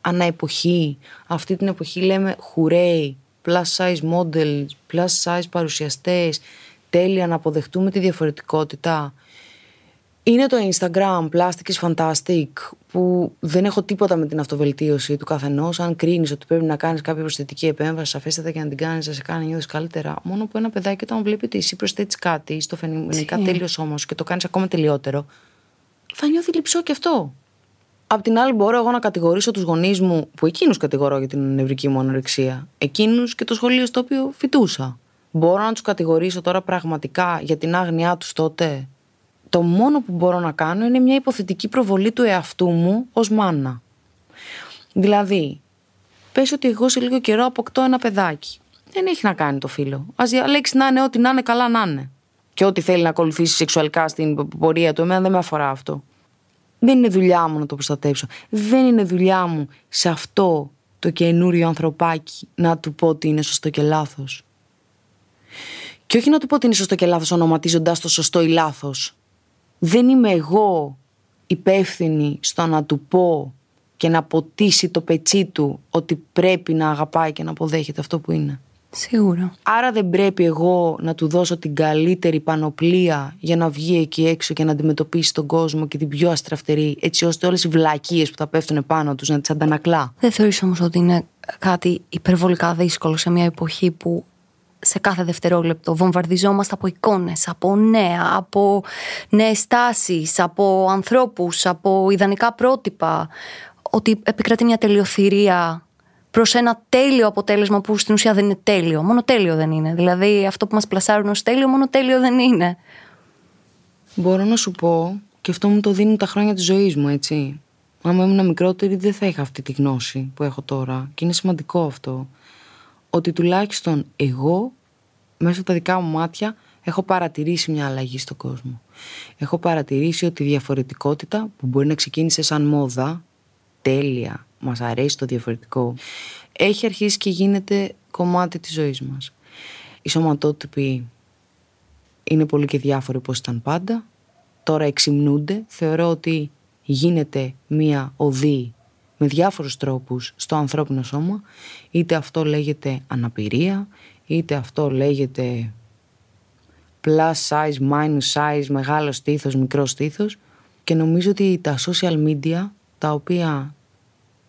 ανά εποχή; Αυτή την εποχή λέμε χουρέι, plus size models, plus size παρουσιαστές, τέλεια να αποδεχτούμε τη διαφορετικότητα. Είναι το Instagram, Plastic is Fantastic, που δεν έχω τίποτα με την αυτοβελτίωση του καθενός. Αν κρίνεις ότι πρέπει να κάνεις κάποια προσθετική επέμβαση, σαφέστατα και να την κάνεις, να σε κάνει νιώθεις καλύτερα. Μόνο που ένα παιδάκι, όταν βλέπει ότι εσύ προσθέτεις κάτι στο φαινομενικά τέλειος σώμα σου και το κάνεις ακόμα τελειότερο, θα νιώθει λυψό και αυτό. Απ' την άλλη, μπορώ εγώ να κατηγορήσω τους γονείς μου, που εκείνους κατηγορώ για την νευρική μου ανορεξία, εκείνους και το σχολείο στο οποίο φοιτούσα. Μπορώ να τους κατηγορήσω τώρα πραγματικά για την άγνοιά τους τότε; Το μόνο που μπορώ να κάνω είναι μια υποθετική προβολή του εαυτού μου ως μάνα. Δηλαδή, πες ότι εγώ σε λίγο καιρό αποκτώ ένα παιδάκι. Δεν έχει να κάνει το φίλο. Α διαλέξει να είναι ό,τι να είναι, καλά να είναι. Και ό,τι θέλει να ακολουθήσει σεξουαλικά στην πορεία του, εμένα δεν με αφορά αυτό. Δεν είναι δουλειά μου να το προστατεύσω. Δεν είναι δουλειά μου σε αυτό το καινούριο ανθρωπάκι να του πω ότι είναι σωστό και λάθος. Και όχι να του πω ότι είναι σωστό και λάθος ονοματίζοντας το σωστό ή λάθος. Δεν είμαι εγώ υπεύθυνη στο να του πω και να ποτίσει το πετσί του ότι πρέπει να αγαπάει και να αποδέχεται αυτό που είναι. Σίγουρα. Άρα δεν πρέπει εγώ να του δώσω την καλύτερη πανοπλία για να βγει εκεί έξω και να αντιμετωπίσει τον κόσμο και την πιο αστραφτερή, έτσι ώστε όλες οι βλακίες που θα πέφτουν πάνω τους να τις αντανακλά. Δεν θεωρείς όμως ότι είναι κάτι υπερβολικά δύσκολο σε μια εποχή που σε κάθε δευτερόλεπτο βομβαρδιζόμαστε από εικόνες, από νέα, από νέες τάσεις, από ανθρώπους, από ιδανικά πρότυπα, ότι επικρατεί μια τελειοθυρία προς ένα τέλειο αποτέλεσμα που στην ουσία δεν είναι τέλειο. Μόνο τέλειο δεν είναι. Δηλαδή αυτό που μας πλασάρουν ως τέλειο, μόνο τέλειο δεν είναι. Μπορώ να σου πω, και αυτό μου το δίνουν τα χρόνια της ζωής μου, έτσι. Άμα ήμουν μικρότερη, δεν θα είχα αυτή τη γνώση που έχω τώρα. Και είναι σημαντικό αυτό. Ότι τουλάχιστον εγώ, μέσα από τα δικά μου μάτια, έχω παρατηρήσει μια αλλαγή στον κόσμο. Έχω παρατηρήσει ότι η διαφορετικότητα που μπορεί να ξεκίνησε σαν μόδα, τέλεια, μας αρέσει το διαφορετικό, έχει αρχίσει και γίνεται κομμάτι της ζωής μας. Οι σωματότυποι είναι πολύ και διάφοροι όπως ήταν πάντα. Τώρα εξυμνούνται. Θεωρώ ότι γίνεται μία οδή με διάφορους τρόπους στο ανθρώπινο σώμα, είτε αυτό λέγεται αναπηρία, είτε αυτό λέγεται plus size, minus size, μεγάλος στήθος, μικρός στήθος και νομίζω ότι τα social media τα οποία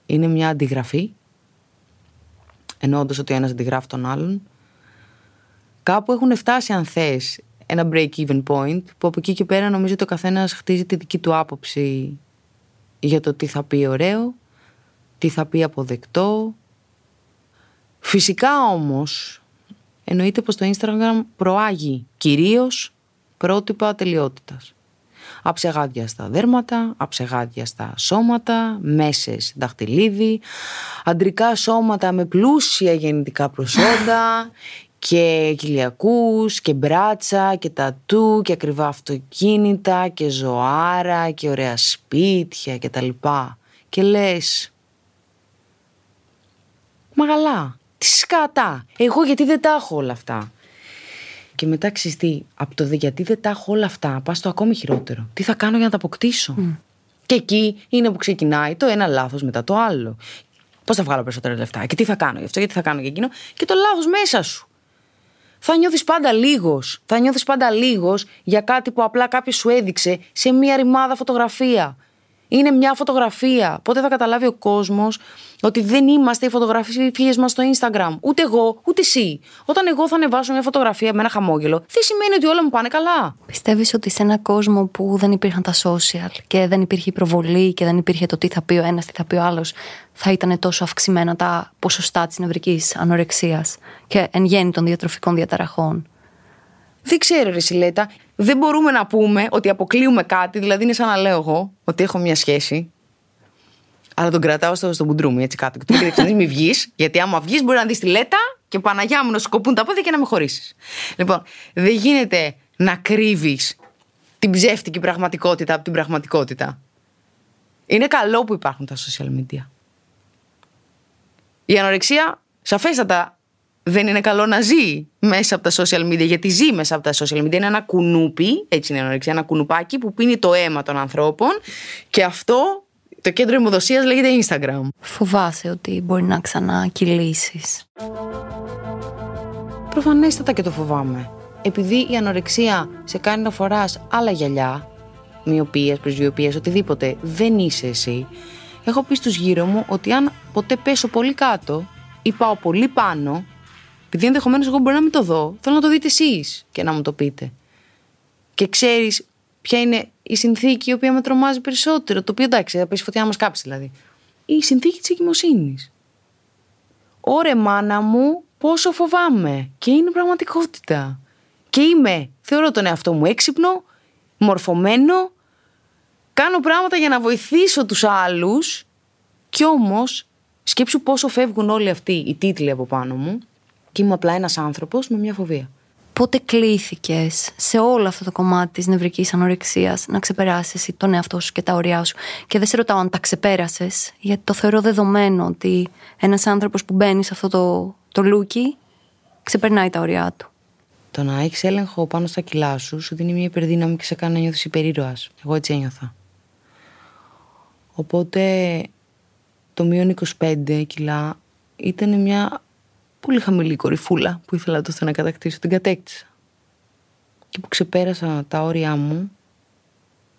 είναι μια αντιγραφή εννοώντας ότι ο ένας αντιγράφει τον άλλον κάπου έχουν φτάσει αν θες ένα break-even point που από εκεί και πέρα νομίζω ότι ο καθένας χτίζει τη δική του άποψη για το τι θα πει ωραίο, τι θα πει αποδεκτό. Φυσικά όμως εννοείται πως το Instagram προάγει κυρίως πρότυπα τελειότητας. Αψεγάδια στα δέρματα, αψεγάδια στα σώματα, μέσες δαχτυλίδι, αντρικά σώματα με πλούσια γεννητικά προσόντα και κοιλιακούς και μπράτσα και τατού και ακριβά αυτοκίνητα και ζωάρα και ωραία σπίτια και τα λοιπά. Και λες, μαγαλά, τι σκατά, εγώ γιατί δεν τα έχω όλα αυτά. Και μετά ξυστή, από το γιατί δεν τα έχω όλα αυτά, πας στο ακόμη χειρότερο. Τι θα κάνω για να τα αποκτήσω; Και εκεί είναι που ξεκινάει το ένα λάθος μετά το άλλο. Πώς θα βγάλω περισσότερα λεφτά και τι θα κάνω γι' αυτό, γιατί θα κάνω για εκείνο; Και το λάθος μέσα σου θα νιώθεις πάντα λίγος. Θα νιώθεις πάντα λίγος για κάτι που απλά κάποιος σου έδειξε σε μία ρημάδα φωτογραφία. Είναι μια φωτογραφία. Πότε θα καταλάβει ο κόσμος ότι δεν είμαστε οι φωτογραφίες μας στο Instagram. Ούτε εγώ, ούτε εσύ. Όταν εγώ θα ανεβάσω μια φωτογραφία με ένα χαμόγελο, δεν σημαίνει ότι όλα μου πάνε καλά; Πιστεύεις ότι σε έναν κόσμο που δεν υπήρχαν τα social και δεν υπήρχε η προβολή και δεν υπήρχε το τι θα πει ο ένας, τι θα πει ο άλλος, θα ήταν τόσο αυξημένα τα ποσοστά της νευρικής ανορεξίας και εν γέννη των διατροφικών διαταραχών; Δεν ξέρω, ρε Σιλέτα. Δεν μπορούμε να πούμε ότι αποκλείουμε κάτι. Δηλαδή, είναι σαν να λέω εγώ ότι έχω μια σχέση. Αλλά τον κρατάω στο, στο μπουντρούμι, έτσι κάτω. Και του λέει: Μην βγεις, γιατί άμα βγεις μπορεί να δεις τη λέτα και Παναγιά μου να σκοπούν τα πόδια και να με χωρίσεις. Λοιπόν, δεν γίνεται να κρύβεις την ψεύτικη πραγματικότητα από την πραγματικότητα. Είναι καλό που υπάρχουν τα social media. Η ανορεξία σαφέστατα δεν είναι καλό να ζει μέσα από τα social media, γιατί ζει μέσα από τα social media. Είναι ένα κουνούπι, έτσι είναι η ανορεξία, ένα κουνουπάκι που πίνει το αίμα των ανθρώπων και αυτό το κέντρο αιμοδοσία λέγεται Instagram. Φοβάσαι ότι μπορεί να ξανακυλήσεις. Προφανέστατα και το φοβάμαι. Επειδή η ανορεξία σε κάνει να φοράς άλλα γυαλιά, μοιοπία, πρεσβειοπία, οτιδήποτε, δεν είσαι εσύ. Έχω πει στους γύρω μου ότι αν ποτέ πέσω πολύ κάτω ή πάω πολύ πάνω, επειδή ενδεχομένως εγώ μπορεί να μην το δω, θέλω να το δείτε εσείς και να μου το πείτε. Και ξέρεις ποια είναι η συνθήκη η οποία με τρομάζει περισσότερο. Το οποίο εντάξει, θα πεις φωτιά να μας κάψει δηλαδή. Η συνθήκη της εγκυμοσύνης. Ωρε μάνα μου, πόσο φοβάμαι. Και είναι πραγματικότητα. Και είμαι, θεωρώ τον εαυτό μου έξυπνο, μορφωμένο, κάνω πράγματα για να βοηθήσω τους άλλους και όμως σκέψου πόσο φεύγουν όλοι αυτοί οι τίτλοι από πάνω μου και είμαι απλά ένας άνθρωπος με μια φοβία. Πότε κλήθηκες σε όλο αυτό το κομμάτι της νευρικής ανορεξίας να ξεπεράσεις τον εαυτό σου και τα ωριά σου; Και δεν σε ρωτάω αν τα ξεπέρασες, γιατί το θεωρώ δεδομένο ότι ένας άνθρωπος που μπαίνει σε αυτό το, το λούκι ξεπερνάει τα ωριά του. Το να έχεις έλεγχο πάνω στα κιλά σου σου δίνει μια υπερδύναμη και σε κάνει να νιώθεις υπερήρωας. Εγώ έτσι ένιωθα. Οπότε το μείον 25 κιλά ήταν μια πολύ χαμηλή κορυφούλα που ήθελα τότε να κατακτήσω, την κατέκτησα. Και που ξεπέρασα τα όρια μου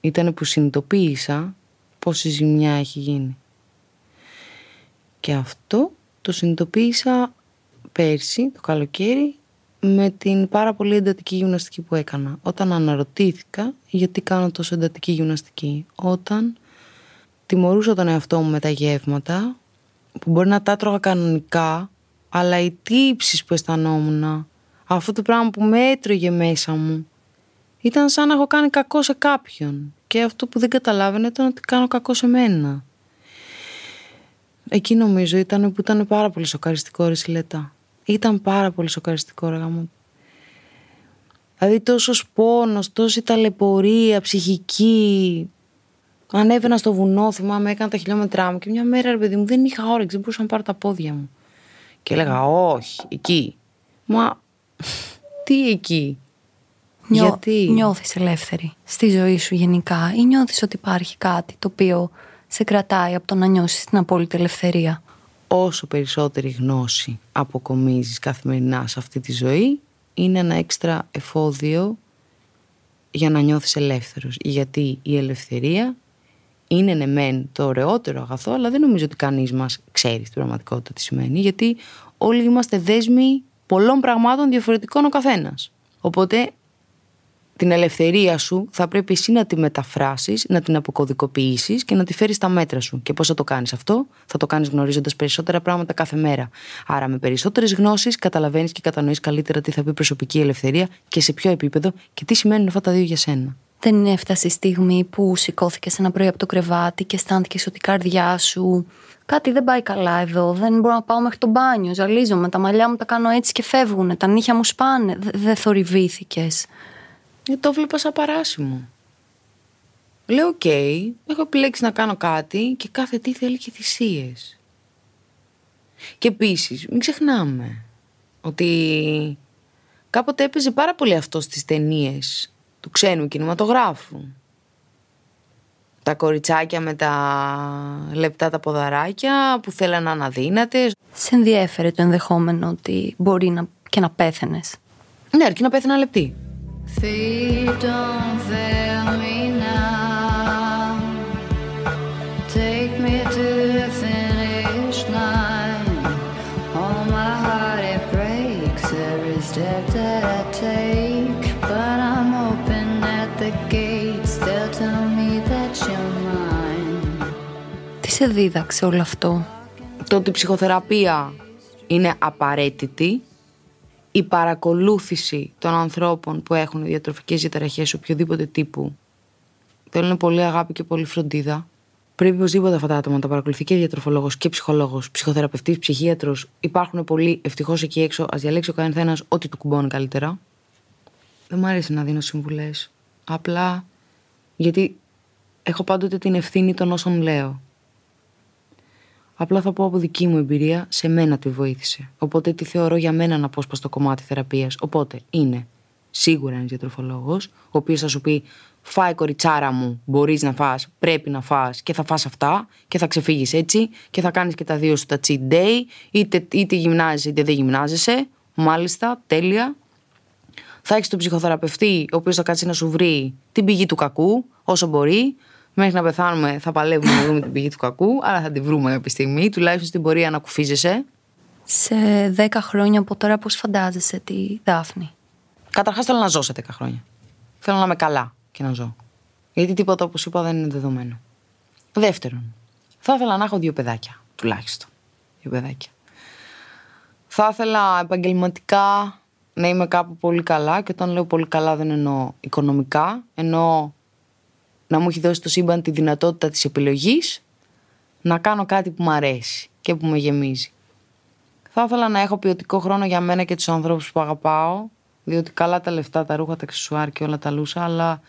ήταν που συνειδητοποίησα πόση ζημιά έχει γίνει. Και αυτό το συνειδητοποίησα πέρσι, το καλοκαίρι, με την πάρα πολύ εντατική γυμναστική που έκανα. Όταν αναρωτήθηκα γιατί κάνω τόσο εντατική γυμναστική. Όταν τιμωρούσα τον εαυτό μου με τα γεύματα, που μπορεί να τα τρώγα κανονικά, αλλά οι τύψεις που αισθανόμουν, αυτό το πράγμα που με έτρωγε μέσα μου, ήταν σαν να έχω κάνει κακό σε κάποιον. Και αυτό που δεν καταλάβαινε ήταν ότι κάνω κακό σε μένα. Εκεί νομίζω ήταν που ήταν πάρα πολύ σοκαριστικό ρε Σιλέτα. Ήταν πάρα πολύ σοκαριστικό ρε γαμό. Δηλαδή τόσος πόνος, τόση ταλαιπωρία, ψυχική. Ανέβαινα στο βουνό, θυμάμαι, έκανα τα χιλιόμετρά μου και μια μέρα ρε παιδί μου δεν είχα όρεξη, δεν μπορούσα να πάρω τα πόδια μου. Και έλεγα όχι, εκεί. Μα τι εκεί; Γιατί; Νιώθεις ελεύθερη στη ζωή σου γενικά ή νιώθεις ότι υπάρχει κάτι το οποίο σε κρατάει από το να νιώσεις την απόλυτη ελευθερία; Όσο περισσότερη γνώση αποκομίζεις καθημερινά σε αυτή τη ζωή, είναι ένα έξτρα εφόδιο για να νιώθεις ελεύθερος. Γιατί η ελευθερία είναι ναι μεν το ωραιότερο αγαθό, αλλά δεν νομίζω ότι κανείς μας ξέρει στην πραγματικότητα τι σημαίνει, γιατί όλοι είμαστε δέσμοι πολλών πραγμάτων διαφορετικών ο καθένας. Οπότε την ελευθερία σου θα πρέπει εσύ να τη μεταφράσεις, να την αποκωδικοποιήσεις και να τη φέρεις στα μέτρα σου. Και πώς θα το κάνεις αυτό, θα το κάνεις γνωρίζοντας περισσότερα πράγματα κάθε μέρα. Άρα με περισσότερες γνώσεις καταλαβαίνεις και κατανοείς καλύτερα τι θα πει προσωπική ελευθερία και σε ποιο επίπεδο και τι σημαίνουν αυτά τα δύο για σένα. Δεν έφτασε η στιγμή που σηκώθηκε ένα πρωί από το κρεβάτι και αισθάνθηκε ότι η καρδιά σου κάτι δεν πάει καλά εδώ. Δεν μπορώ να πάω μέχρι το μπάνιο. Ζαλίζομαι. Τα μαλλιά μου τα κάνω έτσι και φεύγουν. Τα νύχια μου σπάνε. Δεν θορυβήθηκες. Ε, το βλέπα σαν παράσημο. Λέω, οκ, έχω επιλέξει να κάνω κάτι και κάθε τι θέλει και θυσίες. Και επίσης, μην ξεχνάμε ότι κάποτε έπαιζε πάρα πολύ αυτό στις ταινίες του ξένου κινηματογράφου. Τα κοριτσάκια με τα λεπτά τα ποδαράκια που θέλαν να αναδύνατες. Σε ενδιέφερε το ενδεχόμενο ότι μπορεί να, και να πέθαινες. Ναι, αρκεί να πέθαινα λεπτή. Feet don't fail me now. Σε δίδαξε όλο αυτό; Το ότι η ψυχοθεραπεία είναι απαραίτητη η παρακολούθηση των ανθρώπων που έχουν διατροφικές διαταραχές οποιοδήποτε τύπου θέλουν πολύ αγάπη και πολύ φροντίδα. Πρέπει οπωσδήποτε αυτά τα άτομα να τα παρακολουθεί και διατροφολόγος και ψυχολόγος, ψυχοθεραπευτής, ψυχίατρος. Υπάρχουν πολλοί ευτυχώς εκεί έξω. Α διαλέξει ο καθένας ό,τι του κουμπώνει καλύτερα. Δεν μου αρέσει να δίνω συμβουλές. Απλά γιατί έχω πάντοτε την ευθύνη των όσων λέω. Απλά θα πω από δική μου εμπειρία, σε μένα τη βοήθησε. Οπότε τη θεωρώ για μένα ένα απόσπαστο κομμάτι θεραπείας. Οπότε είναι σίγουρα ένας διατροφολόγος, ο οποίος θα σου πει: Φάει κοριτσάρα μου, μπορείς να φας, πρέπει να φας και θα φας αυτά και θα ξεφύγεις έτσι και θα κάνεις και τα δύο σου τα cheat day, είτε, είτε γυμνάζεσαι είτε δεν γυμνάζεσαι. Μάλιστα, τέλεια. Θα έχεις τον ψυχοθεραπευτή, ο οποίος θα κάτσει να σου βρει την πηγή του κακού όσο μπορεί. Μέχρι να πεθάνουμε θα παλεύουμε να βρούμε την πηγή του κακού, αλλά θα τη βρούμε κάποια στιγμή, τουλάχιστον στην πορεία να κουφίζεσαι. Σε 10 χρόνια από τώρα πώς φαντάζεσαι τη Δάφνη; Καταρχάς θέλω να ζω σε 10 χρόνια. Θέλω να είμαι καλά και να ζω. Γιατί τίποτα όπως είπα δεν είναι δεδομένο. Δεύτερον, θα ήθελα να έχω δύο παιδάκια, τουλάχιστον. Δύο παιδάκια. Θα ήθελα επαγγελματικά να είμαι κάπου πολύ καλά και όταν λέω πολύ καλά δεν εννοώ οικονομικά, εννοώ να μου έχει δώσει το σύμπαν τη δυνατότητα της επιλογής να κάνω κάτι που μου αρέσει και που με γεμίζει. Θα ήθελα να έχω ποιοτικό χρόνο για μένα και τους ανθρώπους που αγαπάω, διότι καλά τα λεφτά, τα ρούχα, τα αξισουάρ και όλα τα λούσα, αλλά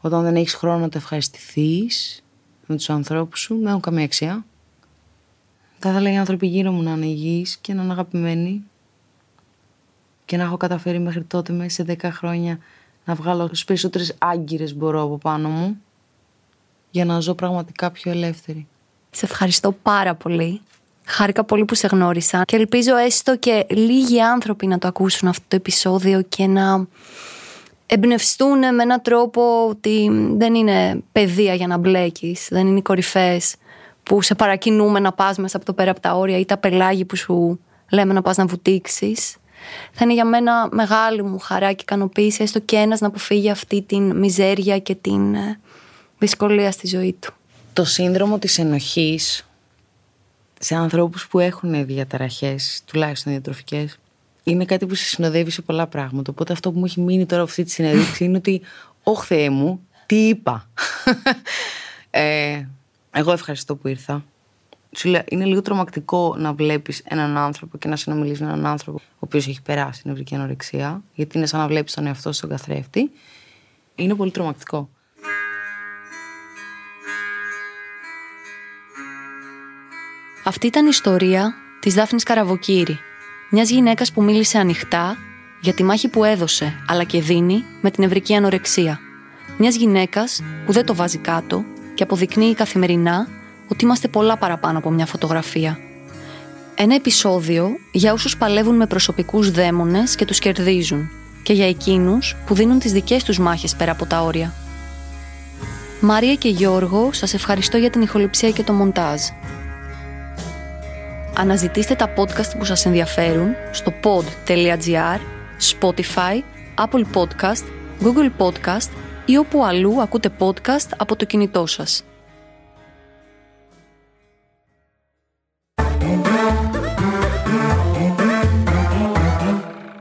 όταν δεν έχεις χρόνο να τα ευχαριστηθείς με τους ανθρώπους σου, δεν έχουν καμία αξία. Θα ήθελα οι άνθρωποι γύρω μου να είναι υγιείς και να είναι αγαπημένοι και να έχω καταφέρει μέχρι τότε μέσα σε 10 χρόνια να βγάλω τις περισσότερες άγκυρες μπορώ από πάνω μου για να ζω πραγματικά πιο ελεύθερη. Σε ευχαριστώ πάρα πολύ. Χάρηκα πολύ που σε γνώρισα και ελπίζω έστω και λίγοι άνθρωποι να το ακούσουν αυτό το επεισόδιο και να εμπνευστούν με έναν τρόπο ότι δεν είναι παιδεία για να μπλέκεις, δεν είναι οι κορυφές που σε παρακινούμε να πας μέσα από το πέρα από τα όρια ή τα πελάγη που σου λέμε να πας να βουτήξεις. Θα είναι για μένα μεγάλη μου χαρά και ικανοποίηση έστω και ένας να αποφύγει αυτή την μιζέρια και την ε, δυσκολία στη ζωή του. Το σύνδρομο της ενοχής σε ανθρώπους που έχουν διαταραχές, τουλάχιστον διατροφικές, είναι κάτι που σε συνοδεύει σε πολλά πράγματα. Οπότε αυτό που μου έχει μείνει τώρα από αυτή τη συνέντευξη είναι ότι, «Ωχ Θεέ μου, τι είπα». ε, εγώ ευχαριστώ που ήρθα. Σου λέω, είναι λίγο τρομακτικό να βλέπεις έναν άνθρωπο και να συνομιλείς με έναν άνθρωπο ο οποίος έχει περάσει νευρική ανορεξία, γιατί είναι σαν να βλέπεις τον εαυτό σου στον καθρέφτη. Είναι πολύ τρομακτικό. Αυτή ήταν η ιστορία της Δάφνης Καραβοκύρη, μιας γυναίκας που μίλησε ανοιχτά για τη μάχη που έδωσε αλλά και δίνει με την ευρική ανορεξία. Μιας γυναίκας που δεν το βάζει κάτω και αποδεικνύει καθημερινά ότι είμαστε πολλά παραπάνω από μια φωτογραφία. Ένα επεισόδιο για όσους παλεύουν με προσωπικούς δαίμονες και τους κερδίζουν και για εκείνους που δίνουν τις δικές τους μάχες πέρα από τα όρια. Μάρια και Γιώργο, σας ευχαριστώ για την ηχοληψία και το μοντάζ. Αναζητήστε τα podcast που σας ενδιαφέρουν στο pod.gr, Spotify, Apple Podcast, Google Podcast ή όπου αλλού ακούτε podcast από το κινητό σας.